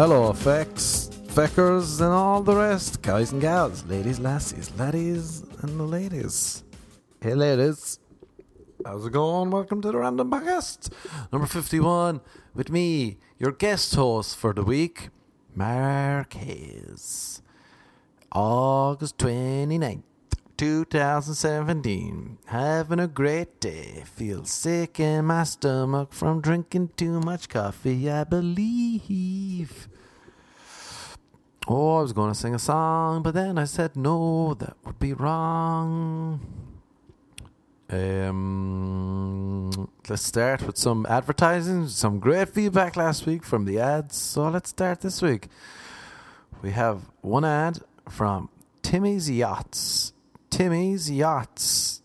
Hello, effects, feckers, and all the rest, guys and gals, ladies, lassies, laddies, and the ladies. Hey, ladies. How's it going? Welcome to the Random Podcast, number 51, with me, your guest host for the week, Marquez. August 29th, 2017. Having a great day. Feel sick in my stomach from drinking too much coffee, I believe. Oh, I was going to sing a song, but then I said no, that would be wrong. Um, let's start with some advertising. Some great feedback last week from the ads, so let's start this week. We have one ad from Timmy's Yachts. Timmy's Yachts.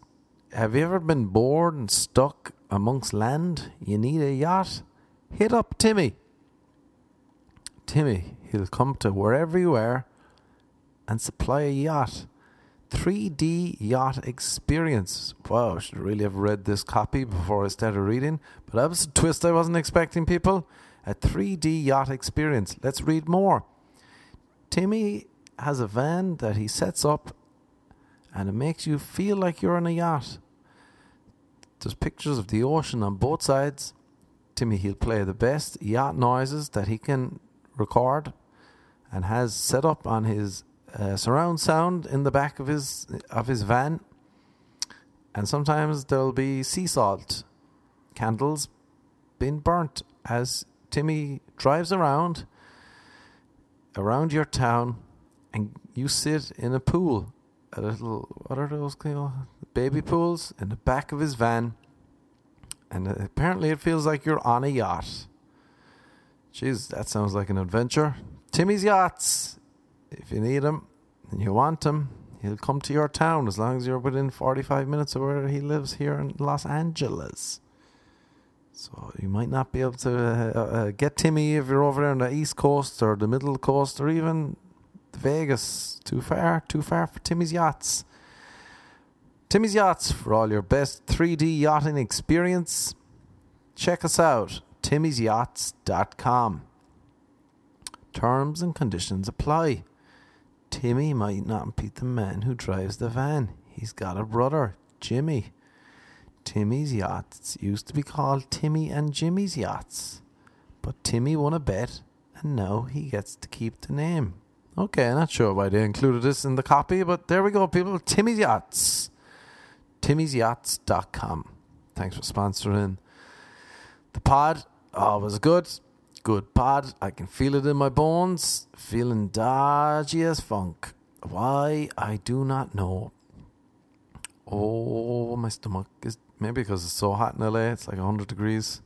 Have you ever been bored and stuck amongst land? You need a yacht? Hit up Timmy. Timmy, he'll come to wherever you are and supply a yacht. 3D yacht experience. Wow, I should really have read this copy before I started reading, but that was a twist I wasn't expecting, people. A 3D yacht experience. Let's read more. Timmy has a van that he sets up and it makes you feel like you're on a yacht. There's pictures of the ocean on both sides. Timmy, he'll play the best yacht noises that he can record and has set up on his uh, surround sound in the back of his of his van. And sometimes there'll be sea salt candles being burnt as Timmy drives around around your town and you sit in a pool, a little what are those called? Baby pools in the back of his van. And apparently it feels like you're on a yacht. Jeez, that sounds like an adventure. Timmy's Yachts. If you need him and you want him, he'll come to your town as long as you're within 45 minutes of where he lives here in Los Angeles. So you might not be able to uh, uh, get Timmy if you're over there on the East Coast or the Middle Coast or even Vegas. Too far, too far for Timmy's Yachts. Timmy's Yachts for all your best 3D yachting experience. Check us out, timmy'syachts.com. Terms and conditions apply. Timmy might not be the man who drives the van. He's got a brother, Jimmy. Timmy's Yachts used to be called Timmy and Jimmy's Yachts. But Timmy won a bet and now he gets to keep the name. Okay, not sure why they included this in the copy, but there we go, people. Timmy's Yachts. Timmy's Timmy'sYachts.com. Thanks for sponsoring the pod. Oh, was good. Good pod. I can feel it in my bones. Feeling dodgy as funk. Why? I do not know. Oh, my stomach is maybe because it's so hot in LA. It's like 100 degrees.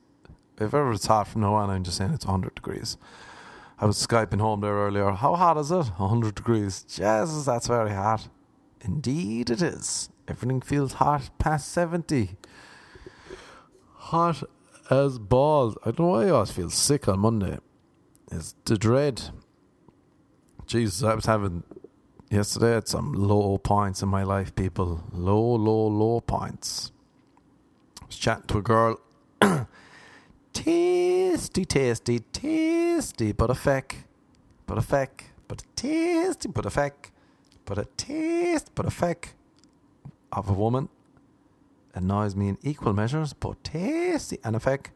If ever it's hot from now on, I'm just saying it's 100 degrees. I was Skyping home there earlier. How hot is it? 100 degrees. Jesus, that's very hot. Indeed, it is. Everything feels hot past 70. Hot as balls. I don't know why I always feel sick on Monday. It's the dread. Jesus, I was having yesterday at some low points in my life, people. Low, low, low points. I was chatting to a girl. tasty, tasty, tasty, but a feck. But a feck. But a tasty, but a feck. But a taste, but a feck of a woman annoys me in equal measures, but tasty and a feck.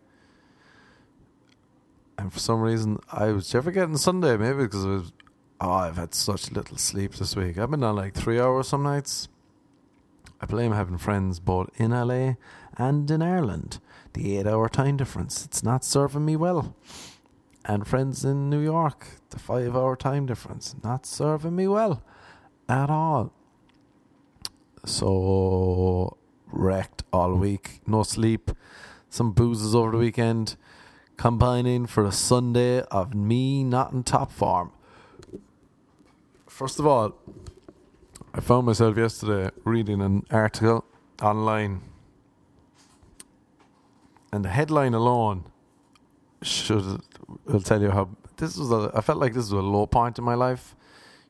And for some reason, I was ever getting Sunday, maybe because was. Oh, I've had such little sleep this week. I've been on like three hours some nights. I blame having friends both in LA and in Ireland. The eight hour time difference, it's not serving me well. And friends in New York, the five hour time difference, not serving me well at all. So wrecked all week, no sleep, some boozes over the weekend, combining for a Sunday of me not in top form. First of all, I found myself yesterday reading an article online, and the headline alone should will tell you how this was. A, I felt like this was a low point in my life.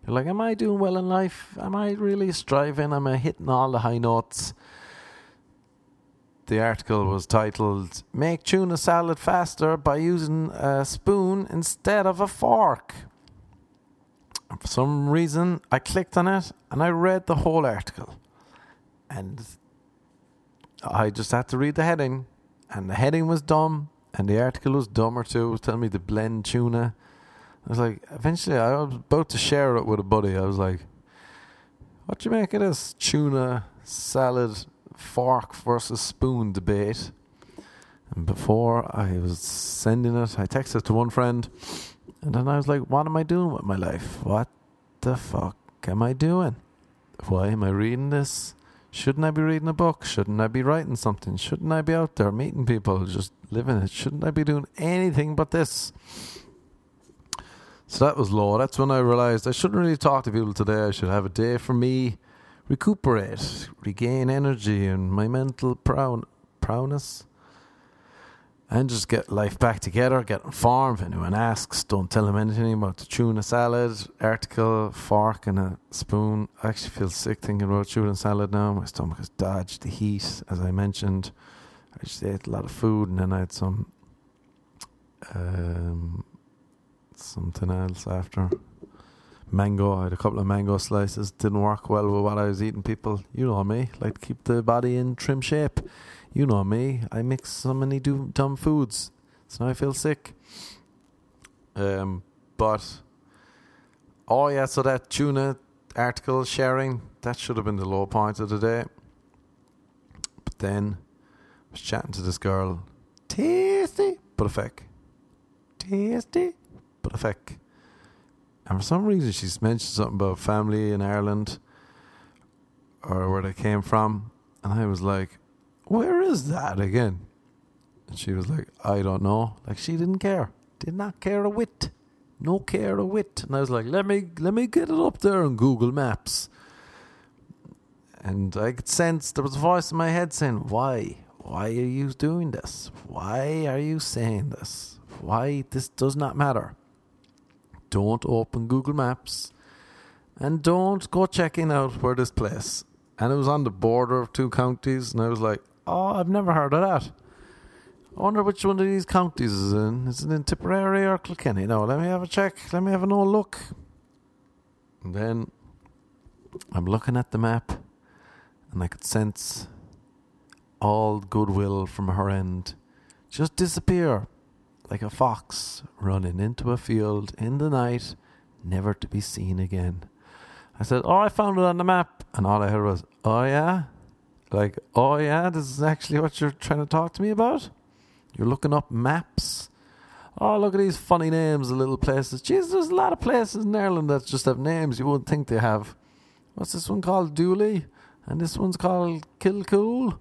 You're like, am I doing well in life? Am I really striving? Am I hitting all the high notes? The article was titled "Make tuna salad faster by using a spoon instead of a fork." For some reason, I clicked on it and I read the whole article, and I just had to read the heading, and the heading was dumb, and the article was dumber too. It was telling me to blend tuna. I was like, eventually, I was about to share it with a buddy. I was like, "What do you make of this tuna salad fork versus spoon debate?" And before I was sending it, I texted to one friend, and then I was like, "What am I doing with my life? What the fuck am I doing? Why am I reading this?" Shouldn't I be reading a book? Shouldn't I be writing something? Shouldn't I be out there meeting people, just living it? Shouldn't I be doing anything but this? So that was low. That's when I realized I shouldn't really talk to people today. I should have a day for me, recuperate, regain energy and my mental proud prowess and just get life back together, get informed. If anyone asks, don't tell them anything about the tuna salad, article, fork, and a spoon. I actually feel sick thinking about tuna salad now. My stomach has dodged the heat, as I mentioned. I just ate a lot of food, and then I had some um, something else after. Mango, I had a couple of mango slices. Didn't work well with what I was eating. People, you know me, like to keep the body in trim shape. You know me. I mix so many do- dumb foods, so now I feel sick. Um, but oh yeah, so that tuna article sharing that should have been the low point of the day. But then I was chatting to this girl, tasty but a feck, tasty but a feck. And for some reason, she's mentioned something about family in Ireland or where they came from. And I was like, where is that again? And she was like, I don't know. Like she didn't care. Did not care a whit. No care a whit. And I was like, let me let me get it up there on Google Maps. And I could sense there was a voice in my head saying, Why? Why are you doing this? Why are you saying this? Why this does not matter. Don't open Google Maps and don't go checking out where this place. And it was on the border of two counties, and I was like, Oh, I've never heard of that. I wonder which one of these counties is in. Is it in Tipperary or Kilkenny? No, let me have a check. Let me have an old look. And then I'm looking at the map and I could sense all goodwill from her end just disappear like a fox running into a field in the night, never to be seen again. I said, Oh, I found it on the map. And all I heard was, Oh, yeah? Like, oh yeah, this is actually what you're trying to talk to me about? You're looking up maps? Oh, look at these funny names of little places. Jesus, there's a lot of places in Ireland that just have names you wouldn't think they have. What's this one called? Dooley? And this one's called Kilcool?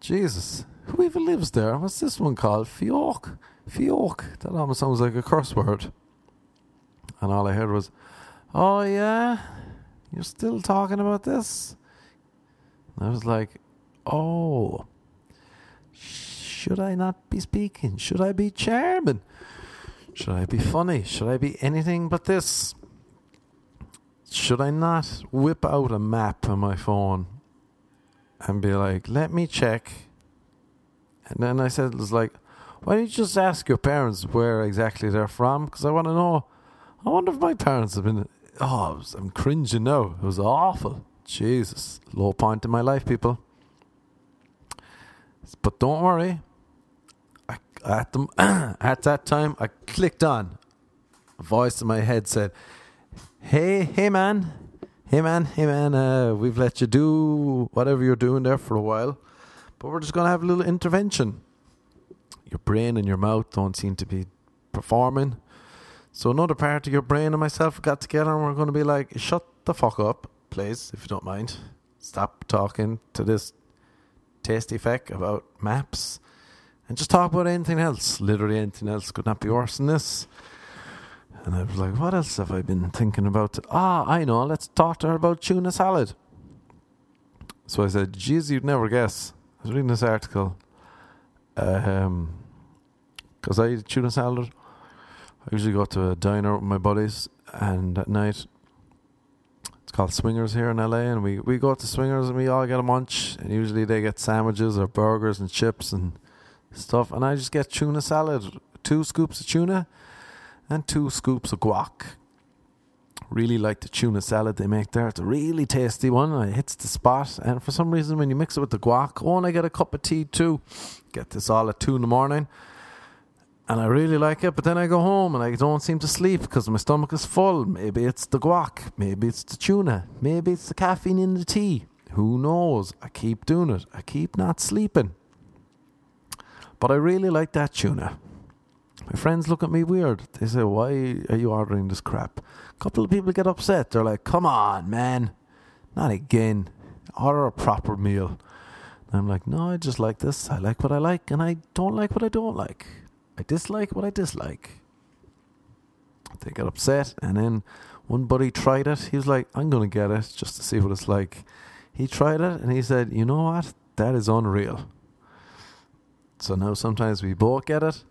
Jesus, who even lives there? What's this one called? Fiok? Fiok? That almost sounds like a curse word. And all I heard was, oh yeah? You're still talking about this? I was like, oh, should I not be speaking? Should I be charming? Should I be funny? Should I be anything but this? Should I not whip out a map on my phone and be like, let me check? And then I said, it was like, why don't you just ask your parents where exactly they're from? Because I want to know. I wonder if my parents have been. Oh, I'm cringing now. It was awful. Jesus, low point in my life, people. But don't worry. I, at the at that time, I clicked on. A voice in my head said, "Hey, hey, man, hey, man, hey, man. Uh, we've let you do whatever you're doing there for a while, but we're just gonna have a little intervention. Your brain and your mouth don't seem to be performing." So another part of your brain and myself got together and we're going to be like, shut the fuck up please, if you don't mind. Stop talking to this tasty feck about maps and just talk about anything else. Literally anything else could not be worse than this. And I was like, what else have I been thinking about? Ah, I know, let's talk to her about tuna salad. So I said, geez, you'd never guess. Was reading this article. Um, because I eat tuna salad. I usually go to a diner with my buddies, and at night it's called Swingers here in LA, and we, we go to Swingers and we all get a munch. And usually they get sandwiches or burgers and chips and stuff. And I just get tuna salad, two scoops of tuna and two scoops of guac. Really like the tuna salad they make there. It's a really tasty one. It hits the spot. And for some reason, when you mix it with the guac, oh, and I get a cup of tea too. Get this all at two in the morning and I really like it. But then I go home and I don't seem to sleep because my stomach is full. Maybe it's the guac, maybe it's the tuna, maybe it's the caffeine in the tea. Who knows? I keep doing it. I keep not sleeping. But I really like that tuna. My friends look at me weird. They say, Why are you ordering this crap? A couple of people get upset. They're like, Come on, man. Not again. Order a proper meal. And I'm like, No, I just like this. I like what I like, and I don't like what I don't like. I dislike what I dislike. They get upset, and then one buddy tried it. He was like, I'm going to get it just to see what it's like. He tried it, and he said, You know what? That is unreal. So now sometimes we both get it,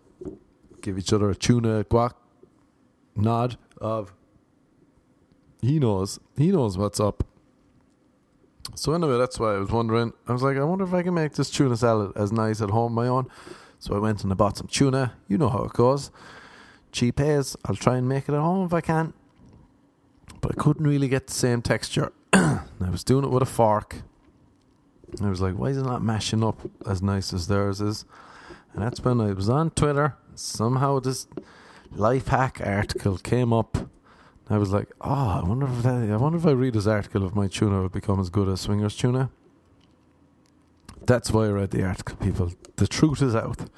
give each other a tuna guac nod of he knows, he knows what's up. So anyway, that's why I was wondering. I was like, I wonder if I can make this tuna salad as nice at home my own. So I went and I bought some tuna. You know how it goes. Cheap as. I'll try and make it at home if I can. But I couldn't really get the same texture. I was doing it with a fork. I was like, why is it not mashing up as nice as theirs is? And that's when I was on Twitter. Somehow this life hack article came up. I was like, oh, I wonder if that, I wonder if I read this article if my tuna would become as good as Swingers tuna. That's why I read the article, people. The truth is out.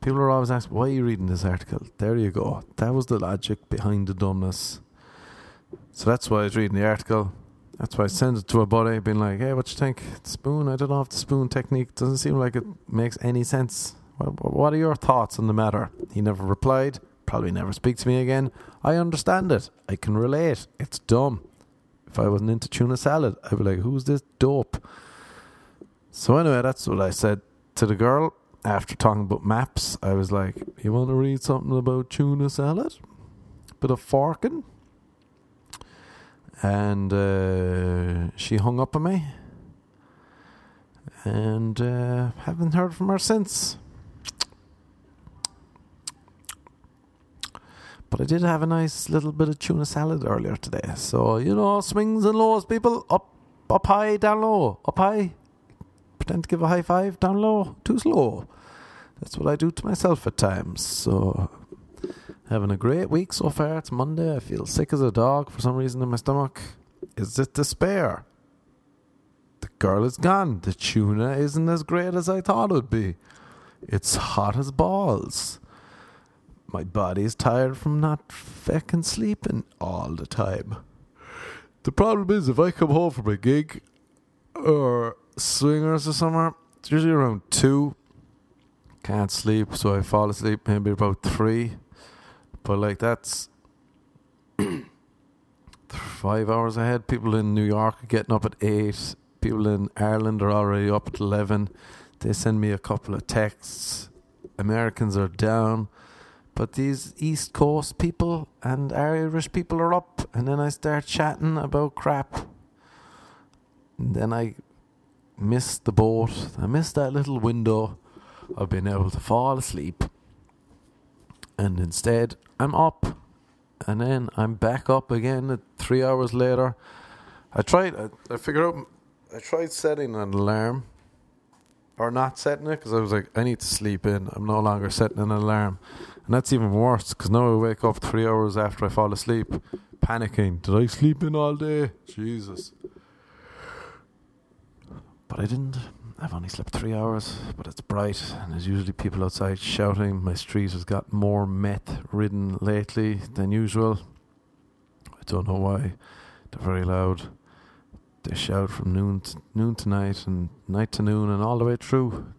People are always asking, why are you reading this article? There you go. That was the logic behind the dumbness. So that's why I was reading the article. That's why I sent it to a buddy, being like, hey, what you think? Spoon, I don't know if the spoon technique doesn't seem like it makes any sense. What are your thoughts on the matter? He never replied, probably never speak to me again. I understand it. I can relate. It's dumb. If I wasn't into tuna salad, I'd be like, who's this dope? So anyway, that's what I said to the girl after talking about maps. I was like, "You want to read something about tuna salad? Bit of forking." And uh, she hung up on me, and uh, haven't heard from her since. But I did have a nice little bit of tuna salad earlier today. So, you know, swings and lows, people. Up up high, down low. Up high, pretend to give a high five down low, too slow. That's what I do to myself at times. So, having a great week so far. It's Monday. I feel sick as a dog for some reason in my stomach. Is it despair? The girl is gone. The tuna isn't as great as I thought it would be. It's hot as balls. My body's tired from not feckin' sleeping all the time. The problem is, if I come home from a gig or swingers or somewhere. It's usually around two. Can't sleep, so I fall asleep maybe about three. But like that's five hours ahead. People in New York are getting up at eight. People in Ireland are already up at eleven. They send me a couple of texts. Americans are down. But these East Coast people and Irish people are up, and then I start chatting about crap. And then I missed the boat. I missed that little window of being able to fall asleep. And instead, I'm up. And then I'm back up again three hours later. I tried, I, I figured out, I tried setting an alarm or not setting it because I was like, I need to sleep in. I'm no longer setting an alarm. And that's even worse because now I wake up three hours after I fall asleep, panicking. Did I sleep in all day? Jesus. But I didn't. I've only slept three hours, but it's bright, and there's usually people outside shouting. My street has got more meth ridden lately than usual. I don't know why. They're very loud. They shout from noon to, noon to night and night to noon and all the way through.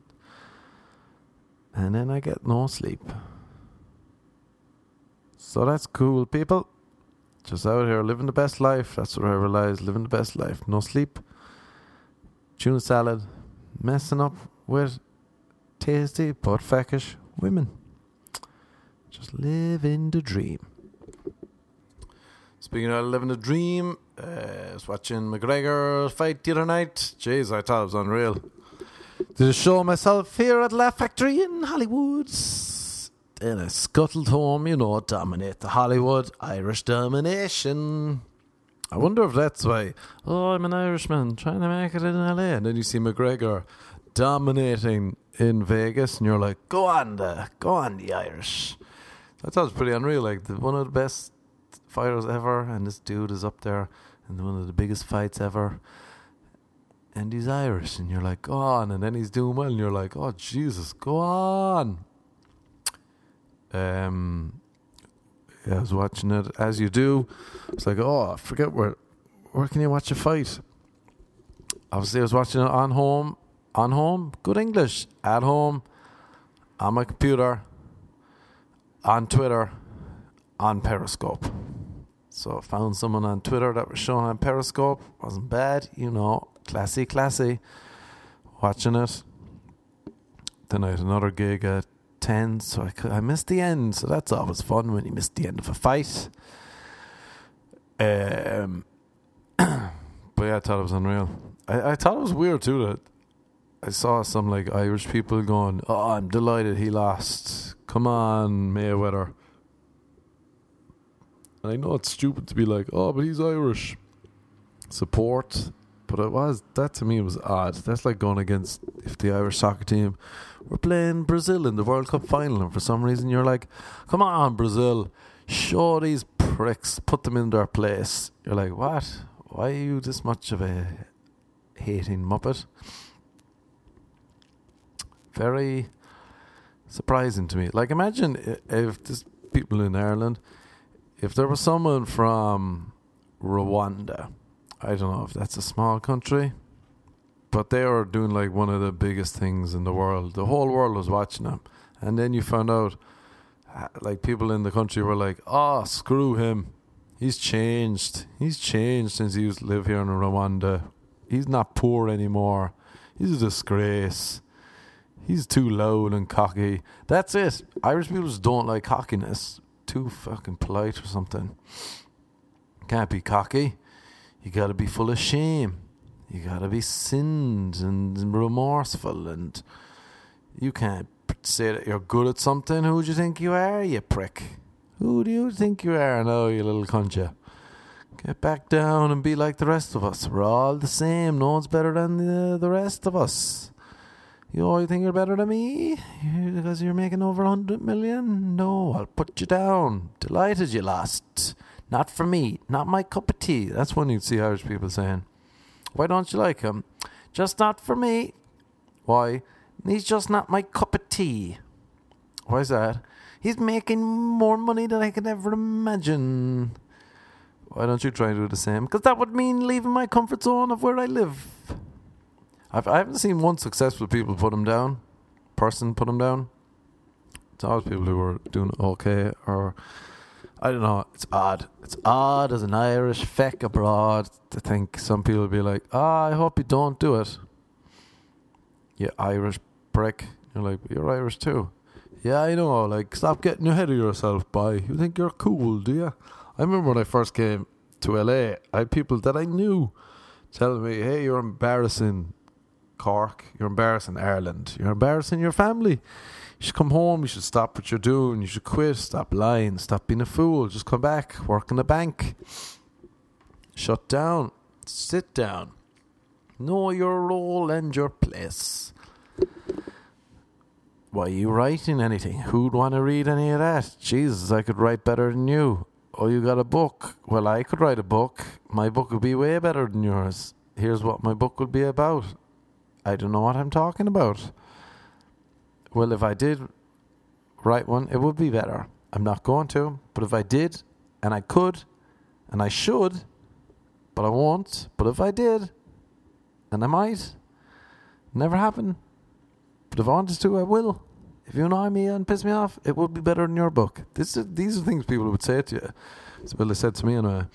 And then I get no sleep. So that's cool, people. Just out here living the best life. That's what I realized. Living the best life. No sleep tuna salad, messing up with tasty but feckish women. Just living the dream. Speaking of living the dream, Uh, I was watching McGregor fight the other night. Jeez, I thought it was unreal. Did a show myself here at Laugh Factory in Hollywood. Then a scuttled home, you know, dominate the Hollywood Irish domination. I wonder if that's why. Oh, I'm an Irishman trying to make it in LA. And then you see McGregor dominating in Vegas, and you're like, go on, the, go on, the Irish. It was pretty unreal. Like, the, one of the best fighters ever, and this dude is up there in one of the biggest fights ever. And he's Irish, and you're like, go on. And then he's doing well, and you're like, oh, Jesus, go on. Um, I was watching it as you do. It's like, oh, I forget where where can you watch a fight? Obviously, I was watching it on home, on home, good English, at home, on my computer, on Twitter, on Periscope. So I found someone on Twitter that was showing on Periscope. Wasn't bad, you know, classy, classy. Watching it. Then I had another gig at 10, so I, I missed the end. So that's always fun when you miss the end of a fight. Um, but yeah, I thought it was unreal. I, I thought it was weird too that I saw some like Irish people going, "Oh, I'm delighted he lost. Come on, Mayweather." And I know it's stupid to be like, "Oh, but he's Irish." Support, but it was that to me was odd. That's like going against if the Irish soccer team were playing Brazil in the World Cup final, and for some reason you're like, "Come on, Brazil, show these pricks, put them in their place." You're like, "What? Why are you this much of a hating muppet?" Very surprising to me. Like, imagine if this people in Ireland, if there was someone from Rwanda, I don't know if that's a small country, but they were doing like one of the biggest things in the world. The whole world was watching them, and then you found out, uh, like people in the country were like, "Oh, screw him, he's changed. He's changed since he to live here in Rwanda. He's not poor anymore. He's a disgrace." He's too loud and cocky. That's it. Irish people just don't like cockiness. Too fucking polite or something. Can't be cocky. You gotta be full of shame. You gotta be sinned and remorseful and you can't say that you're good at something. Who do you think you are, you prick? Who do you think you are now, you little cunt you? Get back down and be like the rest of us. We're all the same. No one's better than the, the rest of us. You all think you're better than me because you're making over a hundred million? No, I'll put you down. Delighted you lost. Not for me. Not my cup of tea. That's one you'd see Irish people saying. Why don't you like him? Just not for me. Why? He's just not my cup of tea. Why's that? He's making more money than I could ever imagine. Why don't you try to do the same? Because that would mean leaving my comfort zone of where I live. I've, I haven't seen one successful people put him down, person put him down. It's always people who are doing okay or I don't know. It's odd. It's odd as an Irish feck abroad to think some people will be like, "Ah, I hope you don't do it." You Irish prick. You're like, you're Irish too. Yeah, I know. Like, stop getting ahead of yourself, boy. You think you're cool, do you? I remember when I first came to LA, I had people that I knew telling me, "Hey, you're embarrassing Cork. You're embarrassing Ireland. You're embarrassing your family. You should come home. You should stop what you're doing. You should quit. Stop lying. Stop being a fool. Just come back. Work in a bank. Shut down. Sit down. Know your role and your place. Why are you writing anything? Who'd want to read any of that? Jesus, I could write better than you. Oh, you got a book? Well, I could write a book. My book would be way better than yours. Here's what my book would be about. I don't know what I'm talking about. Well, if I did write one, it would be better. I'm not going to, but if I did, and I could, and I should, but I won't, but if I did, and I might, never happen. But if I wanted to, I will. If you annoy me and piss me off, it would be better than your book. This is, these are things people would say to you. Well, they said to me anyway.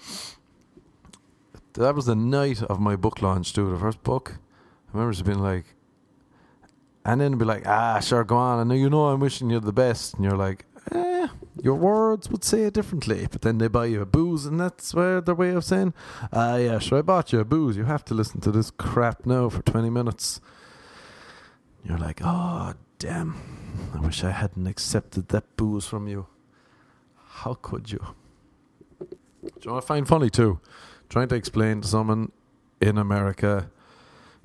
That was the night of my book launch, too. The first book. I remember just being like, and then be like, ah, sure, go on. I know you know I'm wishing you the best, and you're like, eh, Your words would say it differently, but then they buy you a booze, and that's where their way of saying, "Ah, yeah, sure, I bought you a booze. You have to listen to this crap now for twenty minutes." You're like, "Oh, damn! I wish I hadn't accepted that booze from you. How could you?" Do you what I find funny too? Trying to explain to someone in America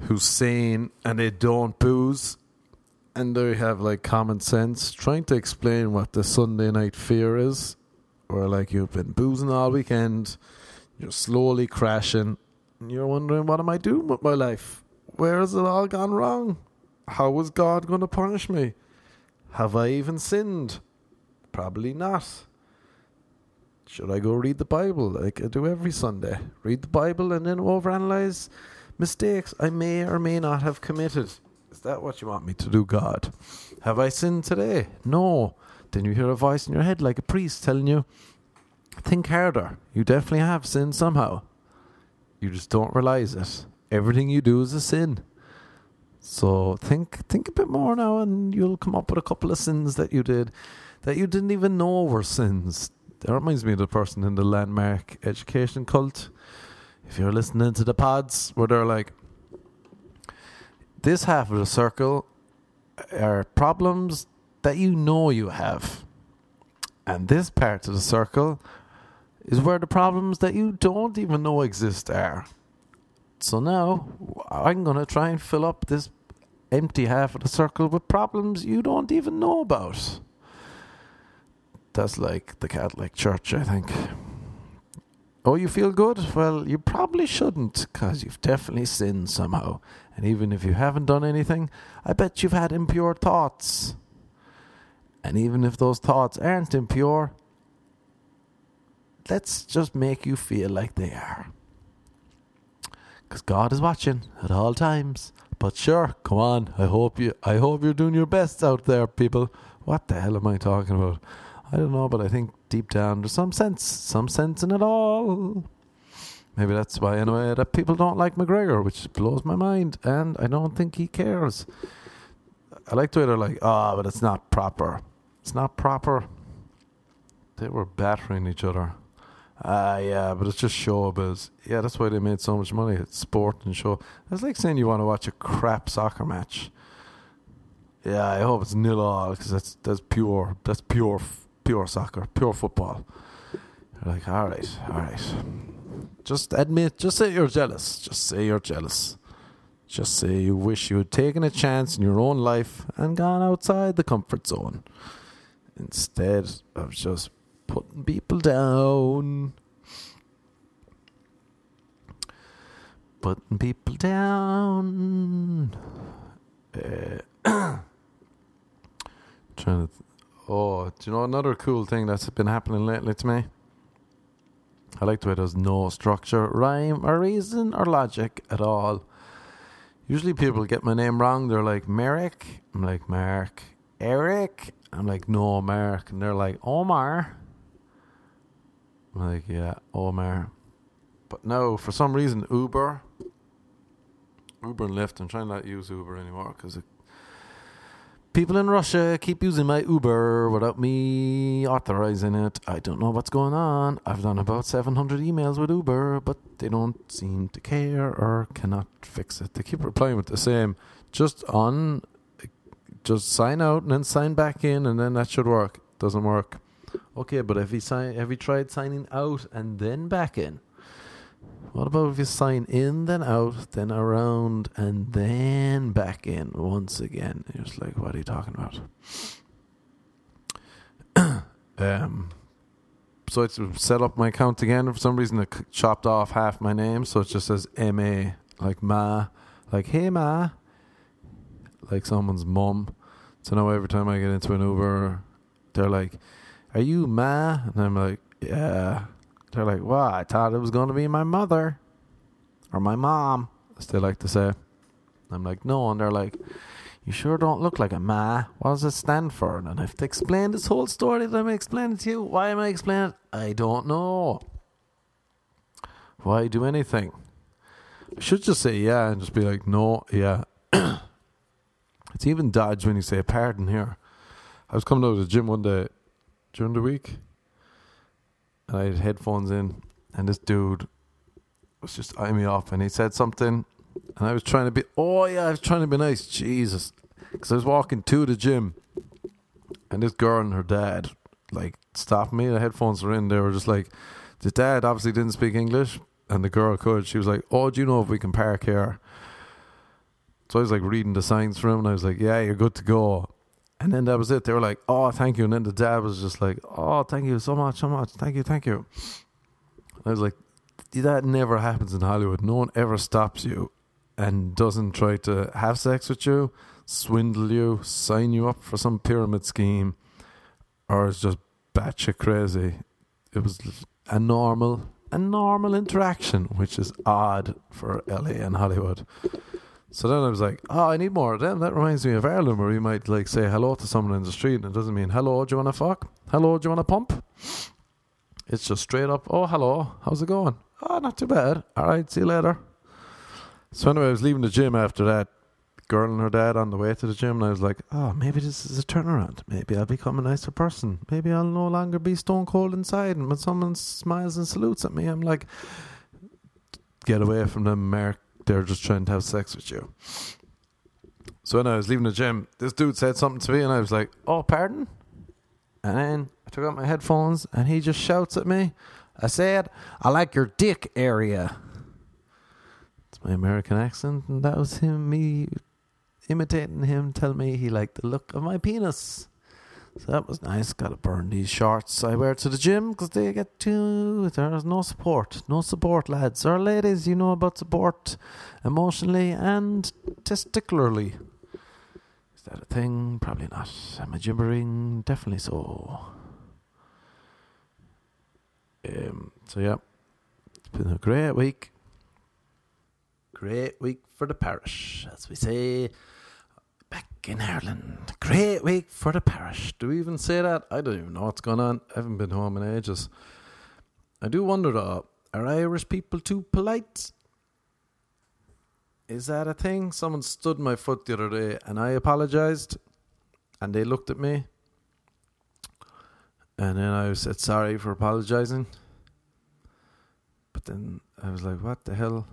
who's sane and they don't booze and they have like common sense, trying to explain what the Sunday night fear is, or like you've been boozing all weekend, you're slowly crashing, and you're wondering, what am I doing with my life? Where has it all gone wrong? How is God going to punish me? Have I even sinned? Probably not. Should I go read the Bible like I do every Sunday? Read the Bible and then overanalyze mistakes I may or may not have committed. Is that what you want me to do, God? Have I sinned today? No. Then you hear a voice in your head like a priest telling you, think harder. You definitely have sinned somehow. You just don't realize it. Everything you do is a sin. So think think a bit more now and you'll come up with a couple of sins that you did that you didn't even know were sins. That reminds me of the person in the landmark education cult. If you're listening to the pods where they're like, this half of the circle are problems that you know you have. And this part of the circle is where the problems that you don't even know exist are. So now I'm going to try and fill up this empty half of the circle with problems you don't even know about. That's like the Catholic Church, I think. Oh, you feel good? Well, you probably shouldn't, because you've definitely sinned somehow. And even if you haven't done anything, I bet you've had impure thoughts. And even if those thoughts aren't impure, let's just make you feel like they are. Because God is watching at all times. But sure, come on. I hope you I hope you're doing your best out there, people. What the hell am I talking about? I don't know, but I think deep down there's some sense, some sense in it all. Maybe that's why, anyway, that people don't like McGregor, which blows my mind, and I don't think he cares. I like the way they're like, ah, oh, but it's not proper. It's not proper. They were battering each other. Ah, uh, yeah, but it's just showbiz. Yeah, that's why they made so much money. It's sport and show. It's like saying you want to watch a crap soccer match. Yeah, I hope it's nil all because that's that's pure. That's pure pure soccer, pure football. You're like, all right, all right. Just admit, just say you're jealous. Just say you're jealous. Just say you wish you had taken a chance in your own life and gone outside the comfort zone instead of just putting people down. Putting people down. Uh, trying to. Th- Oh, do you know another cool thing that's been happening lately to me? I like the way there's no structure, rhyme, or reason, or logic at all. Usually people get my name wrong. They're like, Merrick. I'm like, Mark. Eric. I'm like, no, Mark. And they're like, Omar. I'm like, yeah, Omar. But no, for some reason, Uber. Uber and Lyft. I'm trying not to use Uber anymore because it People in Russia keep using my Uber without me authorizing it. I don't know what's going on. I've done about 700 emails with Uber, but they don't seem to care or cannot fix it. They keep replying with the same. Just on, just sign out and then sign back in, and then that should work. Doesn't work. Okay, but have you sign? Have you tried signing out and then back in? What about if you sign in, then out, then around, and then back in once again? You're just like, what are you talking about? um, so it's set up my account again. For some reason, it chopped off half my name, so it just says M A, like Ma, like hey Ma, like someone's mum. So now every time I get into an Uber, they're like, "Are you Ma?" And I'm like, "Yeah." They're like, well, I thought it was going to be my mother or my mom, as they like to say. I'm like, no. And they're like, you sure don't look like a ma. What does it stand for? And I have to explain this whole story that I'm explaining to you. Why am I explaining it? I don't know. Why do anything? I should just say yeah and just be like, no, yeah. it's even dodge when you say pardon here. I was coming out of the gym one day during the week, and I had headphones in, and this dude was just eyeing me off, and he said something, and I was trying to be, oh yeah, I was trying to be nice, Jesus, because I was walking to the gym, and this girl and her dad like stopped me. The headphones were in. They were just like, the dad obviously didn't speak English, and the girl could. She was like, "Oh, do you know if we can park here?" So I was like reading the signs for him, and I was like, "Yeah, you're good to go." And then that was it. They were like, "Oh, thank you." And then the dad was just like, "Oh, thank you so much, so much. Thank you, thank you." I was like, "That never happens in Hollywood. No one ever stops you and doesn't try to have sex with you, swindle you, sign you up for some pyramid scheme, or is just batshit crazy." It was a normal, a normal interaction, which is odd for LA and Hollywood. So then I was like, oh, I need more of them. That reminds me of Ireland, where you might like say hello to someone in the street, and it doesn't mean hello. Do you want to fuck? Hello, do you want to pump? It's just straight up. Oh, hello. How's it going? Oh, not too bad. All right, see you later. So anyway, I was leaving the gym after that. Girl and her dad on the way to the gym, and I was like, "Oh, maybe this is a turnaround. Maybe I'll become a nicer person. Maybe I'll no longer be stone cold inside." And when someone smiles and salutes at me, I'm like, "Get away from them, Mark they're just trying to have sex with you. So when I was leaving the gym, this dude said something to me, and I was like, "Oh, pardon." And then I took out my headphones, and he just shouts at me. I said, "I like your dick area." It's my American accent, and that was him, me imitating him, telling me he liked the look of my penis. So that was nice. Got to burn these shorts I wear to the gym because they get too. There's no support. No support, lads or ladies. You know about support emotionally and testicularly. Is that a thing? Probably not. Am I gibbering? Definitely so. Um, so, yeah. It's been a great week. Great week for the parish, as we say back in Ireland. Great week for the parish. Do we even say that? I don't even know what's going on. I haven't been home in ages. I do wonder though, are Irish people too polite? Is that a thing? Someone stood my foot the other day and I apologized and they looked at me and then I said sorry for apologizing. But then I was like, what the hell?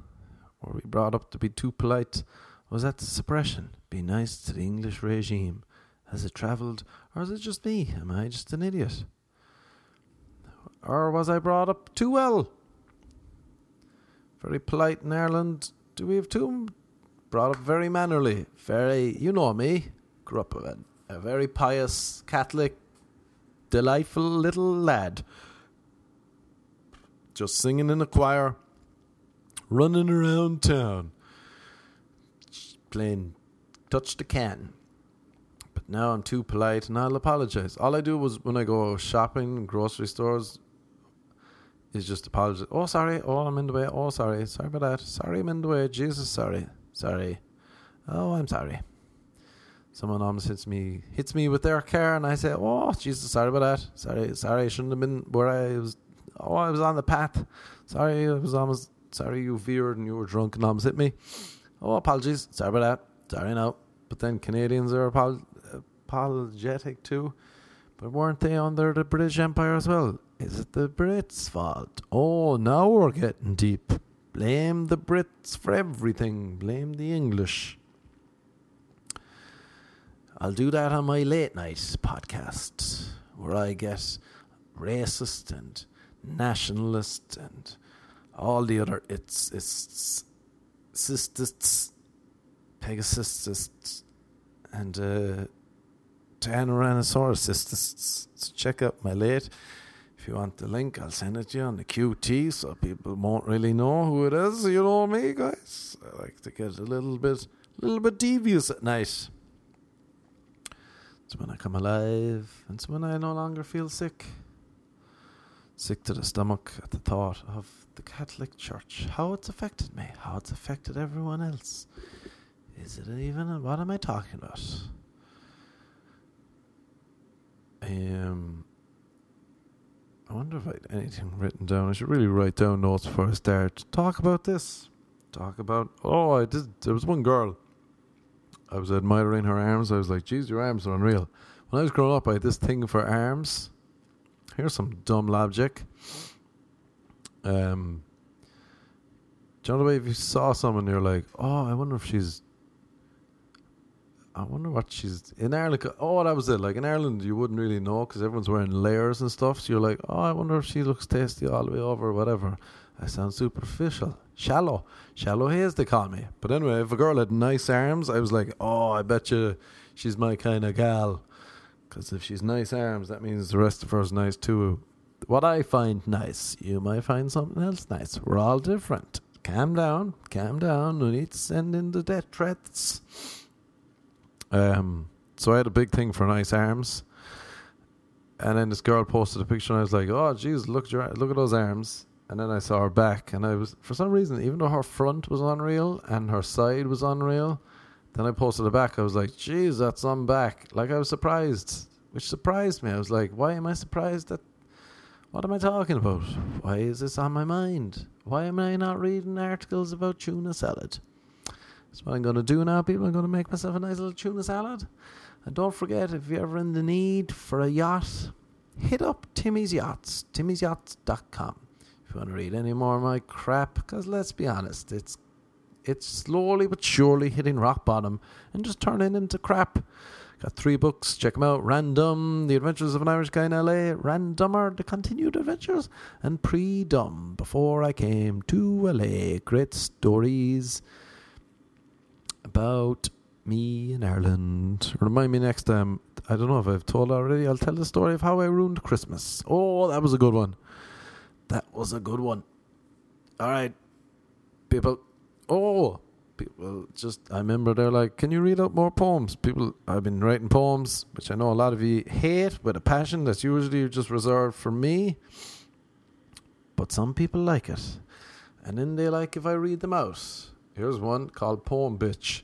Were we brought up to be too polite? Was that the suppression? Be nice to the English regime. Has it travelled, or is it just me? Am I just an idiot? Or was I brought up too well? Very polite in Ireland. Do we have two? Brought up very mannerly. Very, you know me. Grew up a, a very pious, Catholic, delightful little lad. Just singing in a choir, running around town playing touch the can. But now I'm too polite and I'll apologize. All I do was when I go shopping grocery stores is just apologize. Oh, sorry. Oh, I'm in the way. Oh, sorry. Sorry about that. Sorry, I'm in the way. Jesus, sorry. Sorry. Oh, I'm sorry. Someone almost hits me hits me with their car and I say, Oh, Jesus, sorry about that. Sorry, sorry, I shouldn't have been where I was oh I was on the path. Sorry, I was almost sorry you veered and you were drunk and almost hit me. Oh, apologies. Sorry about that. Sorry, no. But then Canadians are apol- apologetic too. But weren't they under the British Empire as well? Is it the Brits' fault? Oh, now we're getting deep. Blame the Brits for everything. Blame the English. I'll do that on my late night podcast where I get racist and nationalist and all the other it's it's cystists, pegasists, and uh, Tyrannosaurus So check out my late. If you want the link, I'll send it to you on the QT so people won't really know who it is. You know me, guys. I like to get a little bit, a little bit devious at night. It's when I come alive, and it's when I no longer feel sick. Sick to the stomach at the thought of the Catholic Church, how it's affected me, how it's affected everyone else. Is it even what am I talking about? Um, I wonder if I had anything written down. I should really write down notes before I start. To talk about this. Talk about. Oh, I did. There was one girl. I was admiring her arms. I was like, "Geez, your arms are unreal." When I was growing up, I had this thing for arms. Here's some dumb logic. Um, do you know the way if you saw someone, you're like, oh, I wonder if she's. I wonder what she's in Ireland. Oh, that was it. Like in Ireland, you wouldn't really know because everyone's wearing layers and stuff. So you're like, oh, I wonder if she looks tasty all the way over, whatever. I sound superficial, shallow, shallow haze. They call me. But anyway, if a girl had nice arms, I was like, oh, I bet you she's my kind of gal. Because if she's nice arms, that means the rest of her's nice too. What I find nice, you might find something else nice. We're all different. Calm down, calm down. No need to send in the death threats. Um, so I had a big thing for nice arms. And then this girl posted a picture, and I was like, "Oh, jeez, look, look at those arms." And then I saw her back, and I was, for some reason, even though her front was unreal and her side was unreal, then I posted it back. I was like, "Jeez, that's on back." Like I was surprised, which surprised me. I was like, "Why am I surprised that? What am I talking about? Why is this on my mind? Why am I not reading articles about tuna salad?" That's what I'm going to do now, people. I'm going to make myself a nice little tuna salad. And don't forget, if you're ever in the need for a yacht, hit up Timmy's Yachts, timmy'syachts.com. If you want to read any more of my crap, because let's be honest, it's it's slowly but surely hitting rock bottom and just turning into crap. Got three books, check them out. Random, The Adventures of an Irish Guy in LA, Randomer, The Continued Adventures, and Pre-Dom, Before I Came to LA. Great stories about me in Ireland. Remind me next time. I don't know if I've told already. I'll tell the story of how I ruined Christmas. Oh, that was a good one. That was a good one. All right, people. Oh, people just. I remember they're like, "Can you read out more poems?" People, I've been writing poems, which I know a lot of you hate with a passion that's usually just reserved for me. But some people like it, and then they like if I read them out. Here's one called Poem Bitch.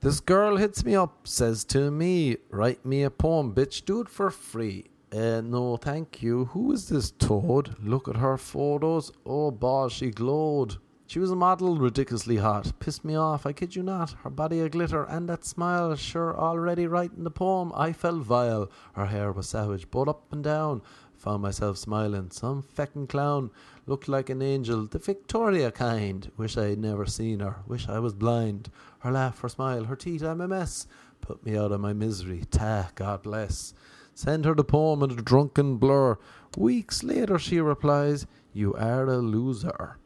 This girl hits me up, says to me, Write me a poem, bitch, do it for free. Uh, no, thank you. Who is this toad? Look at her photos. Oh, boss, she glowed. She was a model, ridiculously hot. Pissed me off, I kid you not. Her body a glitter, and that smile, sure, already writing the poem. I felt vile. Her hair was savage, both up and down. Found myself smiling. Some feckin' clown looked like an angel, the Victoria kind. Wish I'd never seen her. Wish I was blind. Her laugh, her smile, her teeth, I'm a mess. Put me out of my misery. Ta, God bless. Send her the poem in a drunken blur. Weeks later, she replies, You are a loser.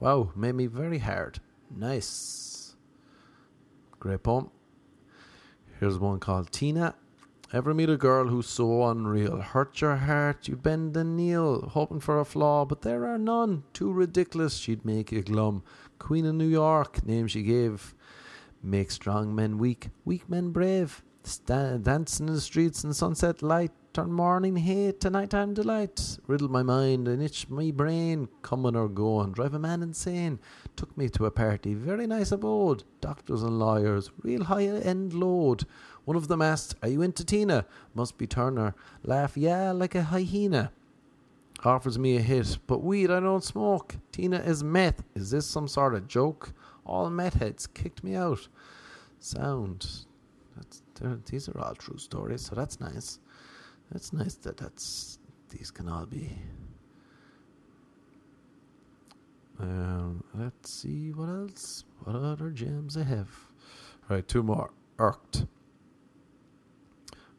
Wow, made me very hard. Nice. Great poem. Here's one called Tina. Ever meet a girl who's so unreal? Hurt your heart, you bend and kneel, hoping for a flaw, but there are none. Too ridiculous, she'd make you glum. Queen of New York, name she gave. Make strong men weak, weak men brave. Stand, dance in the streets in sunset light. Turn morning hate to nighttime delight. Riddle my mind and itch my brain. Coming or going, drive a man insane. Took me to a party, very nice abode. Doctors and lawyers, real high end load. One of them asked, Are you into Tina? Must be Turner. Laugh, yeah, like a hyena. Offers me a hit, but weed I don't smoke. Tina is meth. Is this some sort of joke? All meth heads kicked me out. Sound. That's, these are all true stories, so that's nice. That's nice that that's these can all be. Um, let's see what else. What other gems I have? All right, two more. Irked.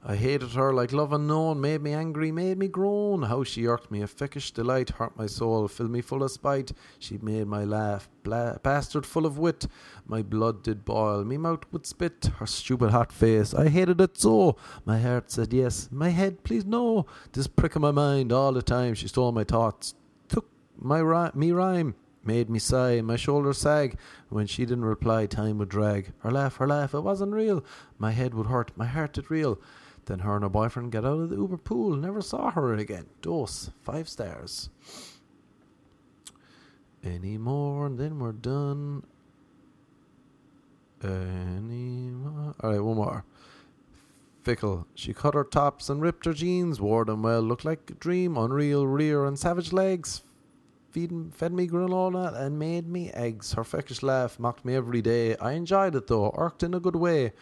I hated her like love unknown, made me angry, made me groan. How she irked me, a feckish delight, hurt my soul, filled me full of spite. She made my laugh, bla- bastard full of wit. My blood did boil, me mouth would spit. Her stupid hot face, I hated it so. My heart said yes, my head please no. This prick in my mind all the time, she stole my thoughts, took my ri- me rhyme. Made me sigh, my shoulders sag. When she didn't reply, time would drag. Her laugh, her laugh, it wasn't real. My head would hurt, my heart did reel. Then her and her boyfriend get out of the Uber pool. Never saw her again. Dose. Five stars. Any more, and then we're done. Any more? Alright, one more. Fickle. She cut her tops and ripped her jeans, wore them well, looked like a dream, unreal rear and savage legs. Fed me granola and made me eggs. Her feckish laugh mocked me every day. I enjoyed it though, irked in a good way.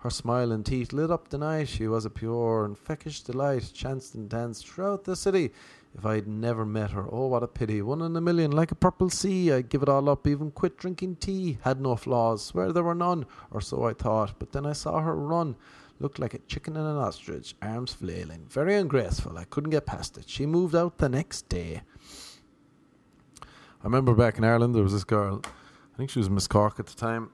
Her smiling teeth lit up the night. She was a pure and feckish delight, chanced and danced throughout the city. If I'd never met her, oh, what a pity. One in a million, like a purple sea. I'd give it all up, even quit drinking tea. Had no flaws, swear there were none, or so I thought. But then I saw her run. Looked like a chicken and an ostrich, arms flailing. Very ungraceful. I couldn't get past it. She moved out the next day. I remember back in Ireland, there was this girl. I think she was Miss Cork at the time.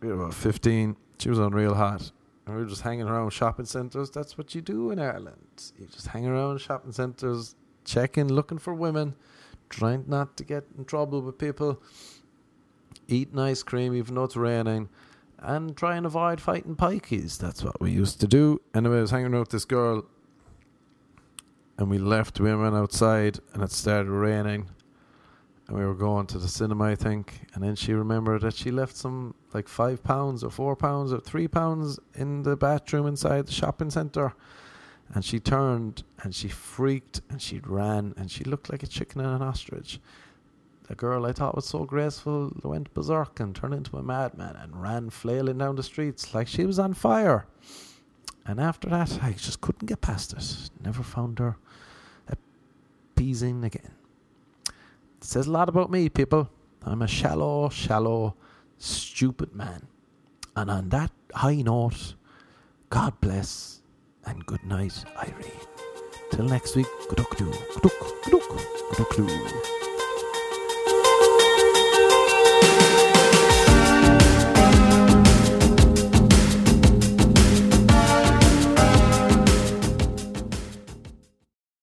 We were about 15. She was on real hot. And we were just hanging around shopping centres. That's what you do in Ireland. You just hang around shopping centres, checking, looking for women, trying not to get in trouble with people, eating ice cream even though it's raining, and try and avoid fighting pikeys. That's what we used to do. Anyway, I was hanging around with this girl, and we left. women outside, and it started raining and we were going to the cinema, I think. And then she remembered that she left some like five pounds or four pounds or three pounds in the bathroom inside the shopping centre. And she turned and she freaked and she ran and she looked like a chicken and an ostrich. The girl I thought was so graceful went berserk and turned into a madman and ran flailing down the streets like she was on fire. And after that, I just couldn't get past it. Never found her appeasing again. Says a lot about me, people. I'm a shallow, shallow, stupid man. And on that high note, God bless and good night, Irene. Till next week, good doo, good doo, good doo.